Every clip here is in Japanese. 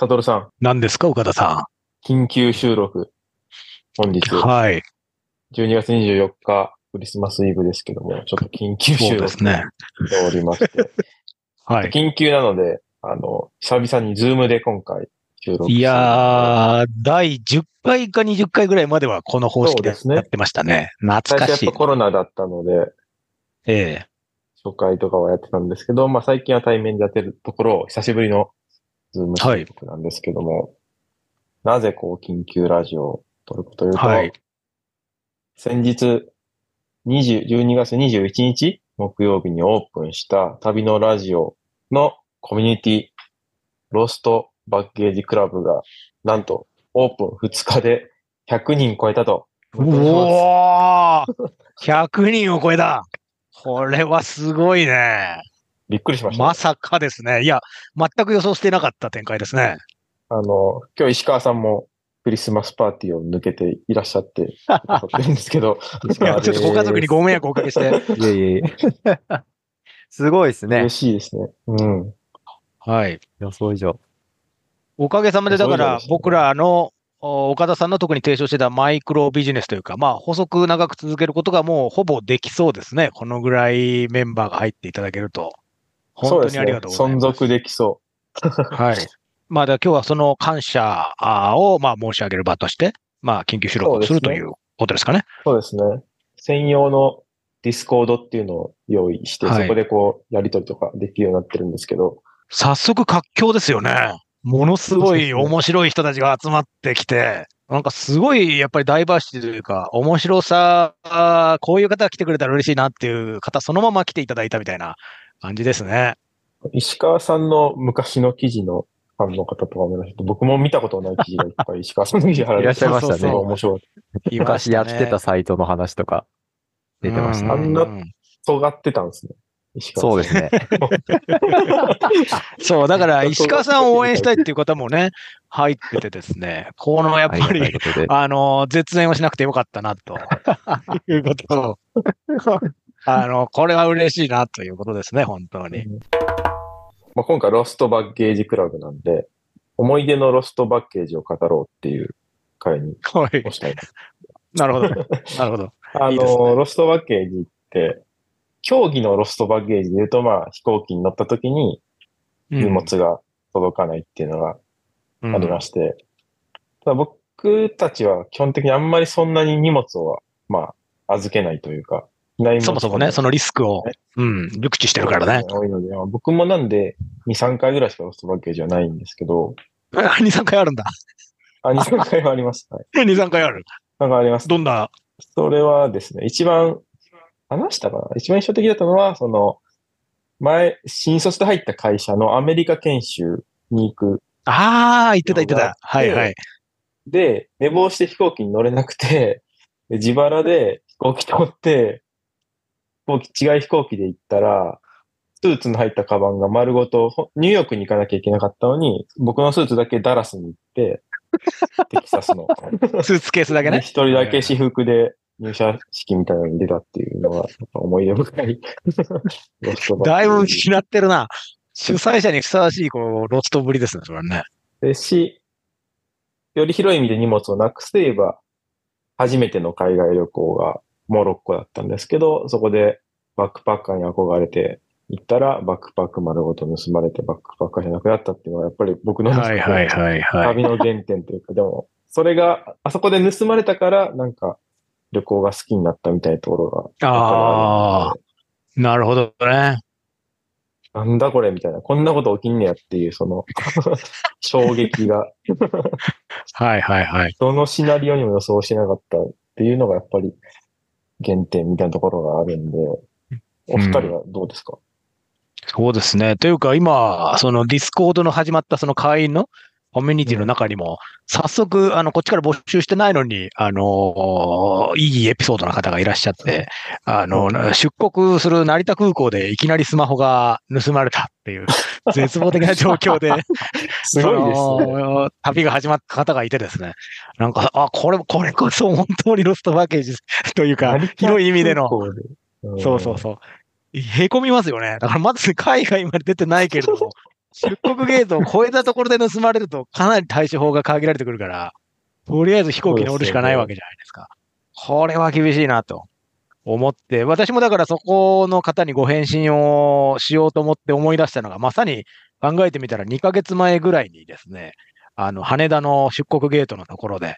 タトルさん、何ですか、岡田さ緊急収録。本日、ん。はい。12月24日、クリスマスイブですけども、ちょっと緊急そう収録ですね。しておりまして、はい。緊急なので、あの、久々にズームで今回収録いやー、第10回か20回ぐらいまではこの方式でやってましたね。懐かしい最初やっぱ。コロナだったので、ええ初回とかはやってたんですけど、まあ最近は対面でやってるところを久しぶりのズーム収録なんですけども、なぜこう緊急ラジオを撮るかというと、はい先日20 12月21日木曜日にオープンした旅のラジオのコミュニティロストバッゲージクラブがなんとオープン2日で100人超えたと。うおー !100 人を超えたこれはすごいね。びっくりしました。まさかですね。いや、全く予想してなかった展開ですね。あの、今日石川さんもクリスマスパーティーを抜けていらっしゃってってるんですけど、いやちょっとご家族にご迷惑をおかけして。いえいえいえ。すごいですね嬉。しいですね。うん。はい。予想以上。おかげさまで、だから僕らのお岡田さんの特に提唱してたマイクロビジネスというか、まあ、補足長く続けることがもうほぼできそうですね。このぐらいメンバーが入っていただけると。本当にありがとうございます。存続できそう。はい。まあ、今日はその感謝を、まあ、申し上げる場として、まあ、緊急収録をするということですかね。う。そうですね。専用の Discord っていうのを用意して、はいそこでこう、やりとりとかできるようになってるんですけど、早速活況ですよね。ものすごい面白い人たちが集まってきて、なんかすごいやっぱりダイバーシティというか、面白さ、こういう方が来てくれたら嬉しいなっていう方、そのまま来ていただいたみたいな感じですね。石川さんの昔の記事のファンの方とかもいらっしゃって、僕も見たことない記事がいっぱい石川さんの記事貼られていらっしゃいましたねすごい面白い。昔やってたねサイトの話とか出てましたね。あんな尖ってたんですね。石川さん。そうですね。そう、だから石川さんを応援したいっていう方もね、入っててですね、このやっぱあり。あの、絶縁をしなくてよかったな、と いうことを、あの、これは嬉しいな、ということですね、本当に。まあ、今回ロストバッゲージクラブなんで、思い出のロストバッゲージを語ろうっていう会にはい。したい。なるほど。なるほど。あの、いいですねロストバッゲージって、競技のロストバッゲージで言うと、まあ、飛行機に乗った時に荷物が届かないっていうのがうんありまして、ただ僕たちは基本的にあんまりそんなに荷物を、まあ、預けないというか、そもそもね、そのリスクを、うん、熟知してるからね。多いので、まあ僕もなんで2、3回ぐらいしかロストバッゲージはないんですけど、2、3回あるんだ。あ、2、3回はあります。はい。2、3回ある。なんかあります。どんな、それはですね、一番、話したかな？一番印象的だったのは、その、前、新卒で入った会社のアメリカ研修に行く。ああ、言ってた言ってた。はいはい。で、寝坊して飛行機に乗れなくて、で自腹で飛行機取って、飛行機、違い飛行機で行ったら、スーツの入ったカバンが丸ごと、ほニューヨークに行かなきゃいけなかったのに、僕のスーツだけダラスに行って、テキサスの。スーツケースだけね。で一人だけ私服で入社式みたいなのに出たっていうのが、やっぱ思い出深い。だいぶ失ってるな。主催者にふさわしい、こう、ロストぶりですね、それはね。ですし、より広い意味で荷物をなくすといえば、初めての海外旅行がモロッコだったんですけど、そこでバックパッカーに憧れて行ったら、バックパック丸ごと盗まれてバックパッカーじゃなくなったっていうのは、やっぱり僕の中ではいはいはいはい。旅の原点というか、でも、それが、あそこで盗まれたから、なんか、旅行が好きになったみたいなところが、ああ、なるほどね。なんだこれみたいな、こんなこと起きんねやっていう、その、衝撃が、はいはいはい。どのシナリオにも予想してなかったっていうのがやっぱり原点みたいなところがあるんで、お二人はどうですか、そうですね。というか、今、その Discord の始まったその会員のコミュニティの中にも、早速、あの、こっちから募集してないのに、あの、いいエピソードな方がいらっしゃって、あの、出国する成田空港でいきなりスマホが盗まれたっていう、絶望的な状況で、すごいですね。旅が始まった方がいてですね、なんか、あ、これ、これこそ本当にロストパッケージというか、広い意味での、そうそうそう。へこみますよね。だからまず海外まで出てないけれども、出国ゲートを超えたところで盗まれるとかなり対処法が限られてくるから、とりあえず飛行機乗るしかないわけじゃないですか。これは厳しいなと思って、私もだからそこの方にご返信をしようと思って思い出したのが、まさに考えてみたら2ヶ月前ぐらいにですね、あの、羽田の出国ゲートのところで、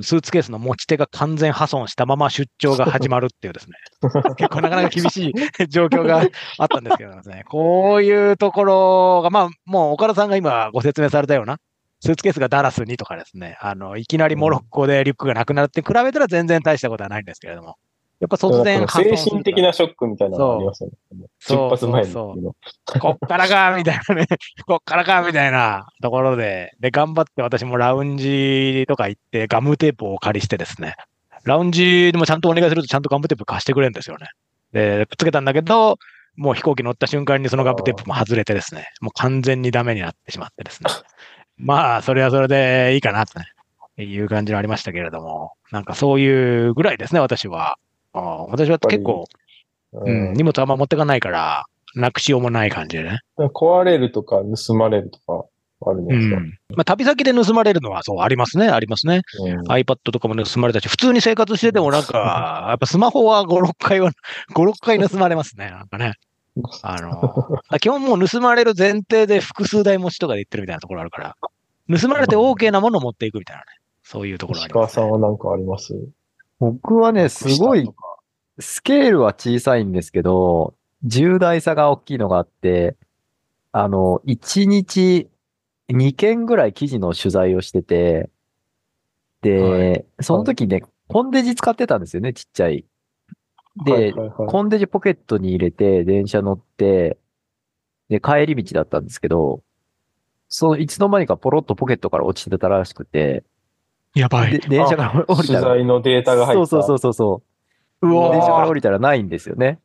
スーツケースの持ち手が完全破損したまま出張が始まるっていうですね、結構なかなか厳しい状況があったんですけどですね、こういうところが、まあ、もう岡田さんが今ご説明されたような、スーツケースがダラスにとかですね、あの、いきなりモロッコでリュックがなくなるって比べたら全然大したことはないんですけれども、やっぱ突然精神的なショックみたいなのがありますよね。出そう発前にそう言うの。こっからか、みたいなね。こっからか、みたいなところで。で、頑張って私もラウンジとか行ってガムテープをお借りしてですね。ラウンジでもちゃんとお願いするとちゃんとガムテープ貸してくれるんですよね。で、くっつけたんだけど、もう飛行機乗った瞬間にそのガムテープも外れてですね。もう完全にダメになってしまってですね。まあ、それはそれでいいかな、という感じのありましたけれども。なんかそういうぐらいですね、私は。ああ私は結構、うん、荷物あんま持ってかないから、なくしようもない感じでね。壊れるとか盗まれるとかあるんうですか、ん。まあ、旅先で盗まれるのはそう、ありますね、ありますね。うん iPad とかも盗まれたし、普通に生活しててもなんか、やっぱスマホは5、6回は、5、6回盗まれますね、なんかね。あの、基本もう盗まれる前提で複数台持ちとかで言ってるみたいなところあるから、盗まれて OK なものを持っていくみたいなね。そういうところあ石川ります、ね。さんは何かあります？僕はね、すごい、スケールは小さいんですけど、重大さが大きいのがあって、あの、1日2件ぐらい記事の取材をしてて、で、その時ね、コンデジ使ってたんですよね、ちっちゃい。で、はいはいはい。コンデジポケットに入れて、電車乗って、で、帰り道だったんですけど、そのいつの間にかポロッとポケットから落ちてたらしくて、やばでい。電車から降り取たら、材のデータが入った。そうそうそうそう。う電車からわ降りたらないんですよね。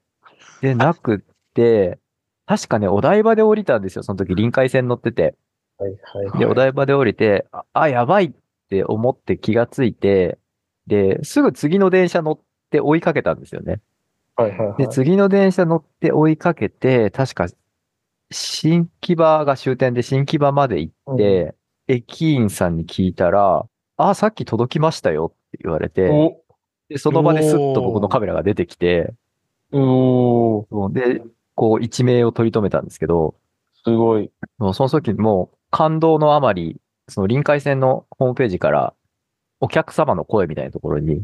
で、なくって、確かね、お台場で降りたんですよ。その時、臨海線乗ってて。はいはいで、お台場で降りて、あ、あやばいって思って気がついて、で、すぐ次の電車乗って追いかけたんですよね。はいはいはい。で、次の電車乗って追いかけて、確か、新木場が終点で新木場まで行って、駅員さんに聞いたら、あ、さっき届きましたよって言われて、おでその場ですっと僕のカメラが出てきて、で、こう一命を取り留めたんですけど、すごい。もうその時もう感動のあまり、その臨海線のホームページから、お客様の声みたいなところに、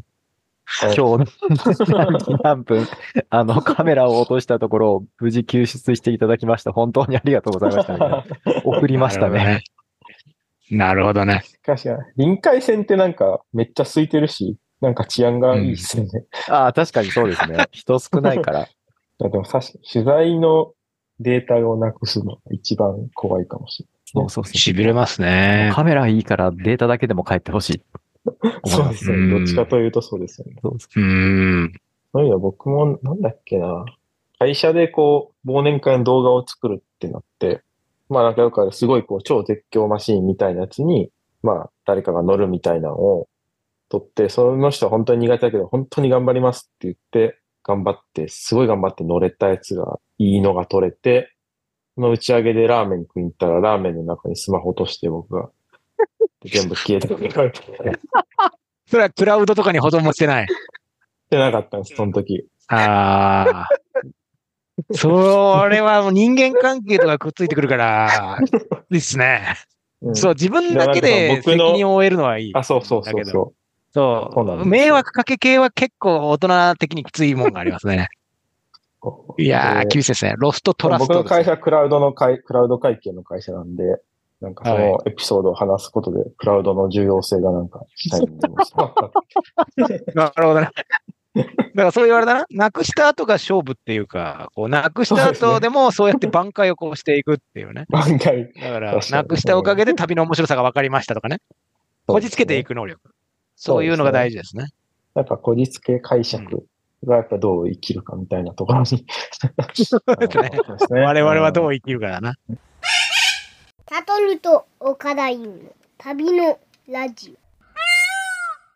はい今日の何時何分、あの、カメラを落としたところを無事救出していただきました。本当にありがとうございましたみたいな。送りましたね。。なるほどね。しかし、臨海線ってなんかめっちゃ空いてるし、なんか治安がいいっすよね。ああ、確かにそうですね。人少ないから。いやでもさし、取材のデータをなくすのが一番怖いかもしそうそうそう。痺れますね。カメラいいからデータだけでも帰ってほしい。れない。そうですうんね。どっちかというとそうですよね。そうーん。そういうの僕も、なんだっけな。会社でこう、忘年会の動画を作るってなって、まあなんかよくあるすごいこう、超絶叫マシーンみたいなやつに、まあ誰かが乗るみたいなのを撮って、その人は本当に苦手だけど、本当に頑張りますって言って、頑張って、すごい頑張って乗れたやつが、いいのが撮れて、その打ち上げでラーメン食いに行ったら、ラーメンの中にスマホ落として僕が、で全部消えてて、それはクラウドとかに保存もしてない。してなかったんです、その時。ああ。それはもう人間関係とかくっついてくるから、いいっすね。うんそう、自分だけで責任を負えるのはいい。あ、そうそうそうそそう。そう迷惑かけ系は結構大人的にきついもんがありますね。う。いやー、で厳しいですね。ロストトラス僕トね。の会社はクラウドの会、クラウド会計の会社なんで、なんかそはのエピソードを話すことで、クラウドの重要性がなんか。なるほどね。だからそういうあれだな。なくした後が勝負っていうか、こう、なくした後でもそうやって挽回をこうしていくっていうね。番外。だから、なくしたおかげで旅の面白さが分かりましたとかね。こじつけていく能力。そういうのが大事ですね。やっぱ、こじつけ解釈がやっぱどう生きるかみたいなところに。そうですね 我々はどう生きるかだな。サトルと岡田優の旅のラジ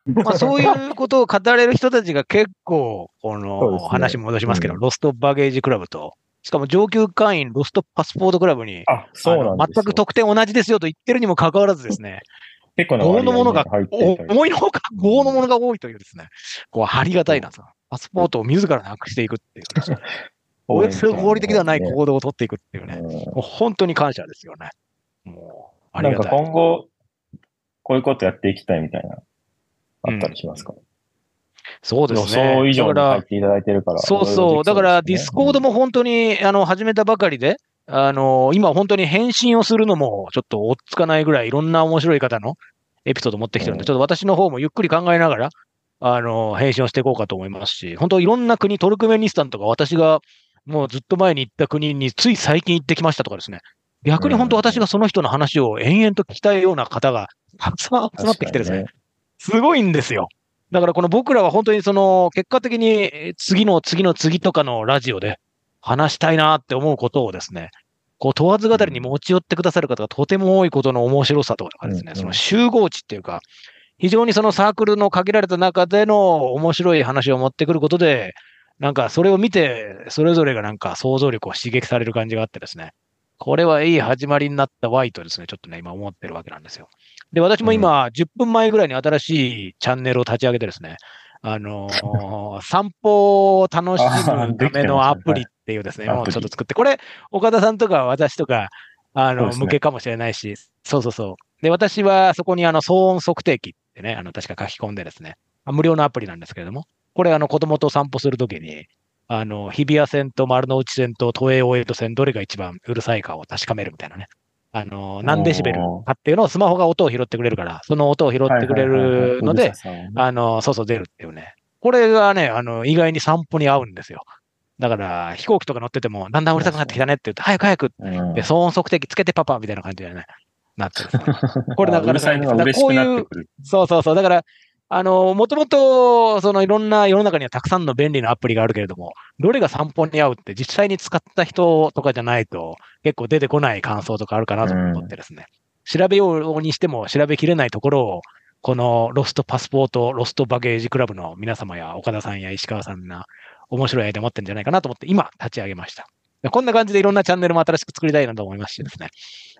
まあ、そういうことを語れる人たちが結構、この話戻しますけど、うん。ロストバゲージクラブと。しかも上級会員ロストパスポートクラブに、あ、そうなん全く得点同じですよと言ってるにもかかわらずですね、結構な5割合のものが思いのほか5のものが多いというですね、こう、ありがたいなと。パスポートを自らなくしていくっていう、こういう合理的ではない行動を取っていくっていうね、うん。もう本当に感謝ですよね。もう、あなんかりがたい。今後、こういうことやっていきたいみたいな、あったりしますか、そうですね。予想以上だからに入っていただいてるから。そうそう。だから、ディスコードも本当に、あの、始めたばかりで、あの、今本当に返信をするのも、ちょっと追っつかないぐらい、いろんな面白い方のエピソード持ってきてるんで、うんちょっと私の方もゆっくり考えながら、あの、返信をしていこうかと思いますし、本当いろんな国、トルクメニスタンとか、私がもうずっと前に行った国に、つい最近行ってきましたとかですね。逆に本当私がその人の話を延々と聞きたいような方がたくさん集まってきてですね。すごいんですよ。だからこの僕らは本当にその結果的にえー次の次の次とかのラジオで話したいなって思うことをですね、こう問わず語りに持ち寄ってくださる方がとても多いことの面白さとかですね、その集合値っていうか、非常にそのサークルの限られた中での面白い話を持ってくることで、なんかそれを見て、それぞれがなんか想像力を刺激される感じがあってですね、これはいい始まりになったわいとですね、ちょっとね、今思ってるわけなんですよ。で、私も今、10分前ぐらいに新しいチャンネルを立ち上げてですね、あのー 散歩を楽しむためのアプリっていうですね、はいもうちょっと作って、これ、岡田さんとか私とか、あの、ね向けかもしれないし、そうそうそう。で、私はそこにあの、騒音測定器ってね、あの、確か書き込んでですね、あ無料のアプリなんですけれども、これあの、子供と散歩するときに、あの、日比谷線と丸の内線と都営大江戸線、どれが一番うるさいかを確かめるみたいなね。あの、何デシベルかっていうのをスマホが音を拾ってくれるから、その音を拾ってくれるので、、あの、そうそう出るっていうね。これがね、あの、意外に散歩に合うんですよ。だから、飛行機とか乗ってても、だんだんうるさくなってきたねって言って、早く早くうんで、騒音測定器つけてパパみたいな感じでね、なってる。これなかなか ういのが嬉しくなってくる。そうそうそう。だから、あの、もともと、そのいろんな世の中にはたくさんの便利なアプリがあるけれども、どれが散歩に合うって実際に使った人とかじゃないと結構出てこない感想とかあるかなと思ってですね。調べようにしても調べきれないところを、このロストパスポート、ロストバゲージクラブの皆様や岡田さんや石川さんが面白いアイデア持ってるんじゃないかなと思って今立ち上げました。でこんな感じでいろんなチャンネルも新しく作りたいなと思いますしですね。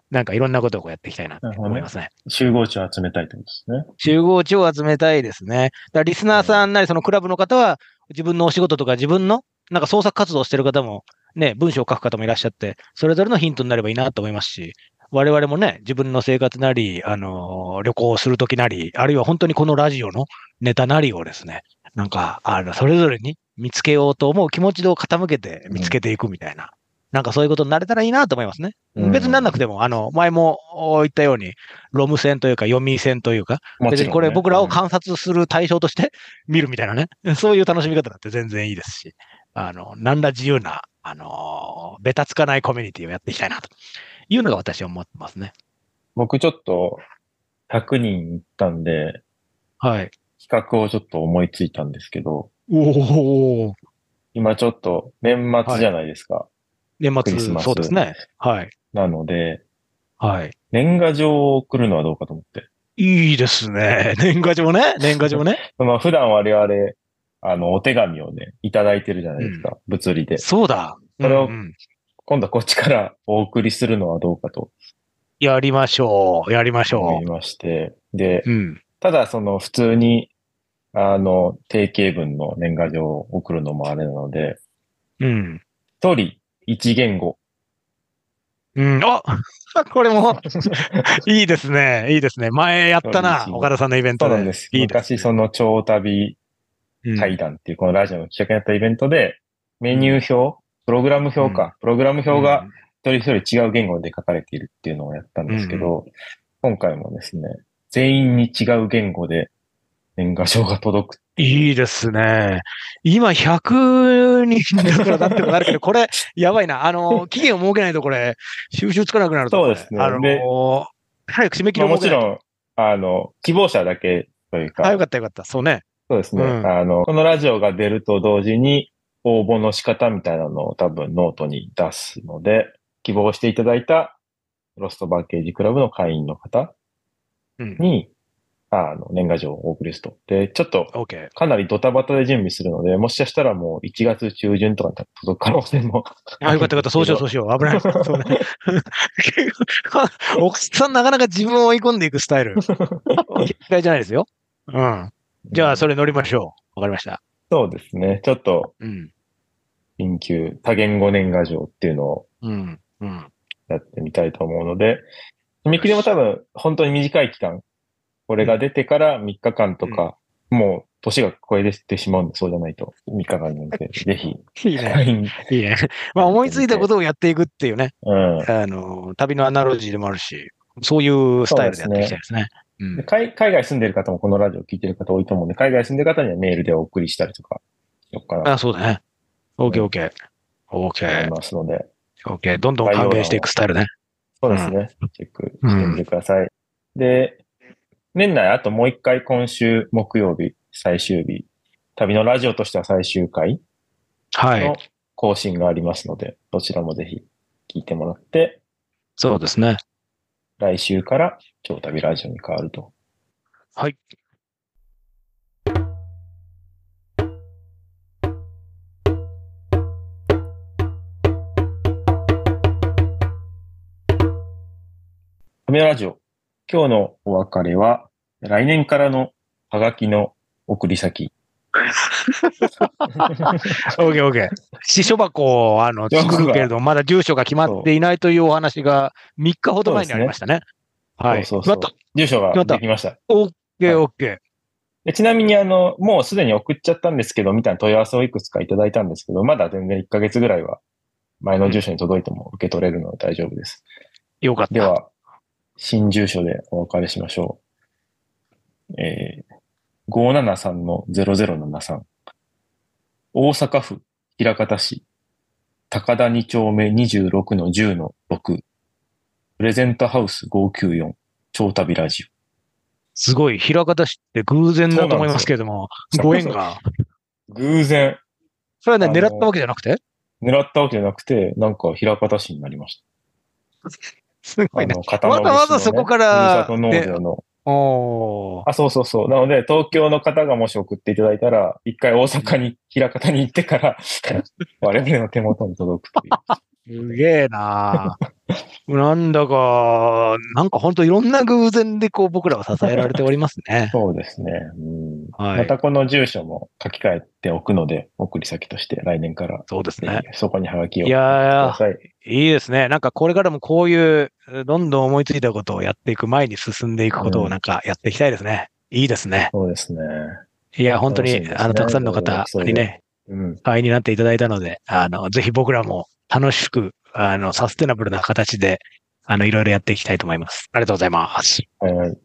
なんかいろんなことをこうやっていきたいなと思いますね。集合値を集めたいってことですね。集合値を集めたいですね。だリスナーさんなりそのクラブの方は自分のお仕事とか自分のなんか創作活動をしてる方もね、文章を書く方もいらっしゃって、それぞれのヒントになればいいなと思いますし、我々もね、自分の生活なり、あのー旅行をするときなり、あるいは本当にこのラジオのネタなりをですね、なんか、あの、それぞれに見つけようと思う気持ちを傾けて見つけていくみたいな。なんかそういうことになれたらいいなと思いますね。うん別になんなくても、あの、前も言ったように、ロム線というか、読み線というか、別にこれ僕らを観察する対象として 見るみたいなね、そういう楽しみ方だって全然いいですし、あの、何ら自由な、あの、べたつかないコミュニティをやっていきたいなというのが私は思ってますね。僕ちょっと100人行ったんで、はい。企画をちょっと思いついたんですけど、おお。今ちょっと年末じゃないですか。年末、そうですね。はい。なので、はい。年賀状を送るのはどうかと思って。いいですね。年賀状ね？年賀状ね？まあ普段我々、あの、お手紙をね、いただいてるじゃないですか。物理で。そうだ。それをうんうん今度はこっちからお送りするのはどうかとやりましょう。やりましょ思いまして。で、う。うん。ただその普通に、あの、定型文の年賀状を送るのもあれなので、うん。一人一言語。うん。あ これも、いいですね。いいですね。前やったな。岡田さんのイベントで。そうなんです。いいです昔その超旅うん対談っていうこのラジオの企画になったイベントで、メニュー表、プログラム表か、プログラム表が一人一人違う言語で書かれているっていうのをやったんですけど、今回もですね、全員に違う言語で年賀状が届く。いいですね。今100人だからだってもなるけど、これ、やばいな。あの、期限を設けないとこれ、収拾つかなくなると。そうですねあので早く締め切まあ、りを設けないと。もちろん、あの、希望者だけというか、あ、よかったよかった。そうね。そうですね、うんあの、このラジオが出ると同時に応募の仕方みたいなのを多分ノートに出すので、希望していただいたロストバゲージクラブの会員の方うん。に、あの、年賀状をお送りすると。で、ちょっと。かなりドタバタで準備するので、もしかしたらもう1月中旬とかに届く可能性も。あ、よかったよかった。そうしよう、そうしよう。危ない。そうね。奥さんなかなか自分を追い込んでいくスタイル。嫌いじゃないですよ。うん。じゃあ、それ乗りましょう。わかりました。そうですね。ちょっと、うん。緊急多言語年賀状っていうのをうん。うん。やってみたいと思うので、締め切りも多分本当に短い期間、これが出てから3日間とか、もう年が超えてしまうんで、そうじゃないと3日間なんで、ぜひ、いいね。いいね。まあ、思いついたことをやっていくっていうね。うん。あの、旅のアナロジーでもあるし、そういうスタイルでやっていきたいですね。うんで海海外住んでる方もこのラジオ聞いてる方多いと思うんで、海外住んでる方にはメールでお送りしたりとかしようかなあ、そうだね。OK, OK. と思い OK, ますので、OK. どんどん還元していくスタイルね。そうですね。チェックしてみてください。で、年内あともう一回今週木曜日、最終日、旅のラジオとしては最終回はいの。更新がありますので、どちらもぜひ聞いてもらって、そうですね。来週から超旅ラジオに変わると。はい。旅のラジオ。今日のお別れは、来年からのハガキの送り先。OK, OK. 支所箱をあの作るけれども、まだ住所が決まっていないというお話が3日ほど前にありましたね。はい。そうそうそう住所ができました。た。OK, OK. でちなみに、あの、もうすでに送っちゃったんですけど、みたいな問い合わせをいくつかいただいたんですけど、まだ全然1ヶ月ぐらいは前の住所に届いても受け取れるので大丈夫です。よかった。では、新住所でお別れしましょう。えー、573-0073。大阪府枚方市高田2丁目26-10-6。プレゼントハウス594超旅ラジすごい、平方市って偶然だと思いますけれども、ご縁が。オ。偶然、それはね、狙ったわけじゃなくて？狙ったわけじゃなくて、なんか枚方市になりました。すごいね。わざわざそこからふるさと納税の。あ、そうそうそう。なので、東京の方がもし送っていただいたら、一回大阪に、枚方に行ってから、我々の手元に届くという。すげえななんだか、なんか本当いろんな偶然でこう僕らは支えられておりますね。そうですね。うんはいまたこの住所も書き換えておくので、送り先として来年から、そうですね。そこにハガキをいやい。いいですね。なんかこれからもこういう、どんどん思いついたことをやっていく、前に進んでいくことをなんかやっていきたいですね。いいですね。そうですね。いや、本当に、ねあの、たくさんの方にね、うん。会員になっていただいたので、あの、ぜひ僕らも楽しく、あの、サステナブルな形で、あの、いろいろやっていきたいと思います。ありがとうございます。はいはい。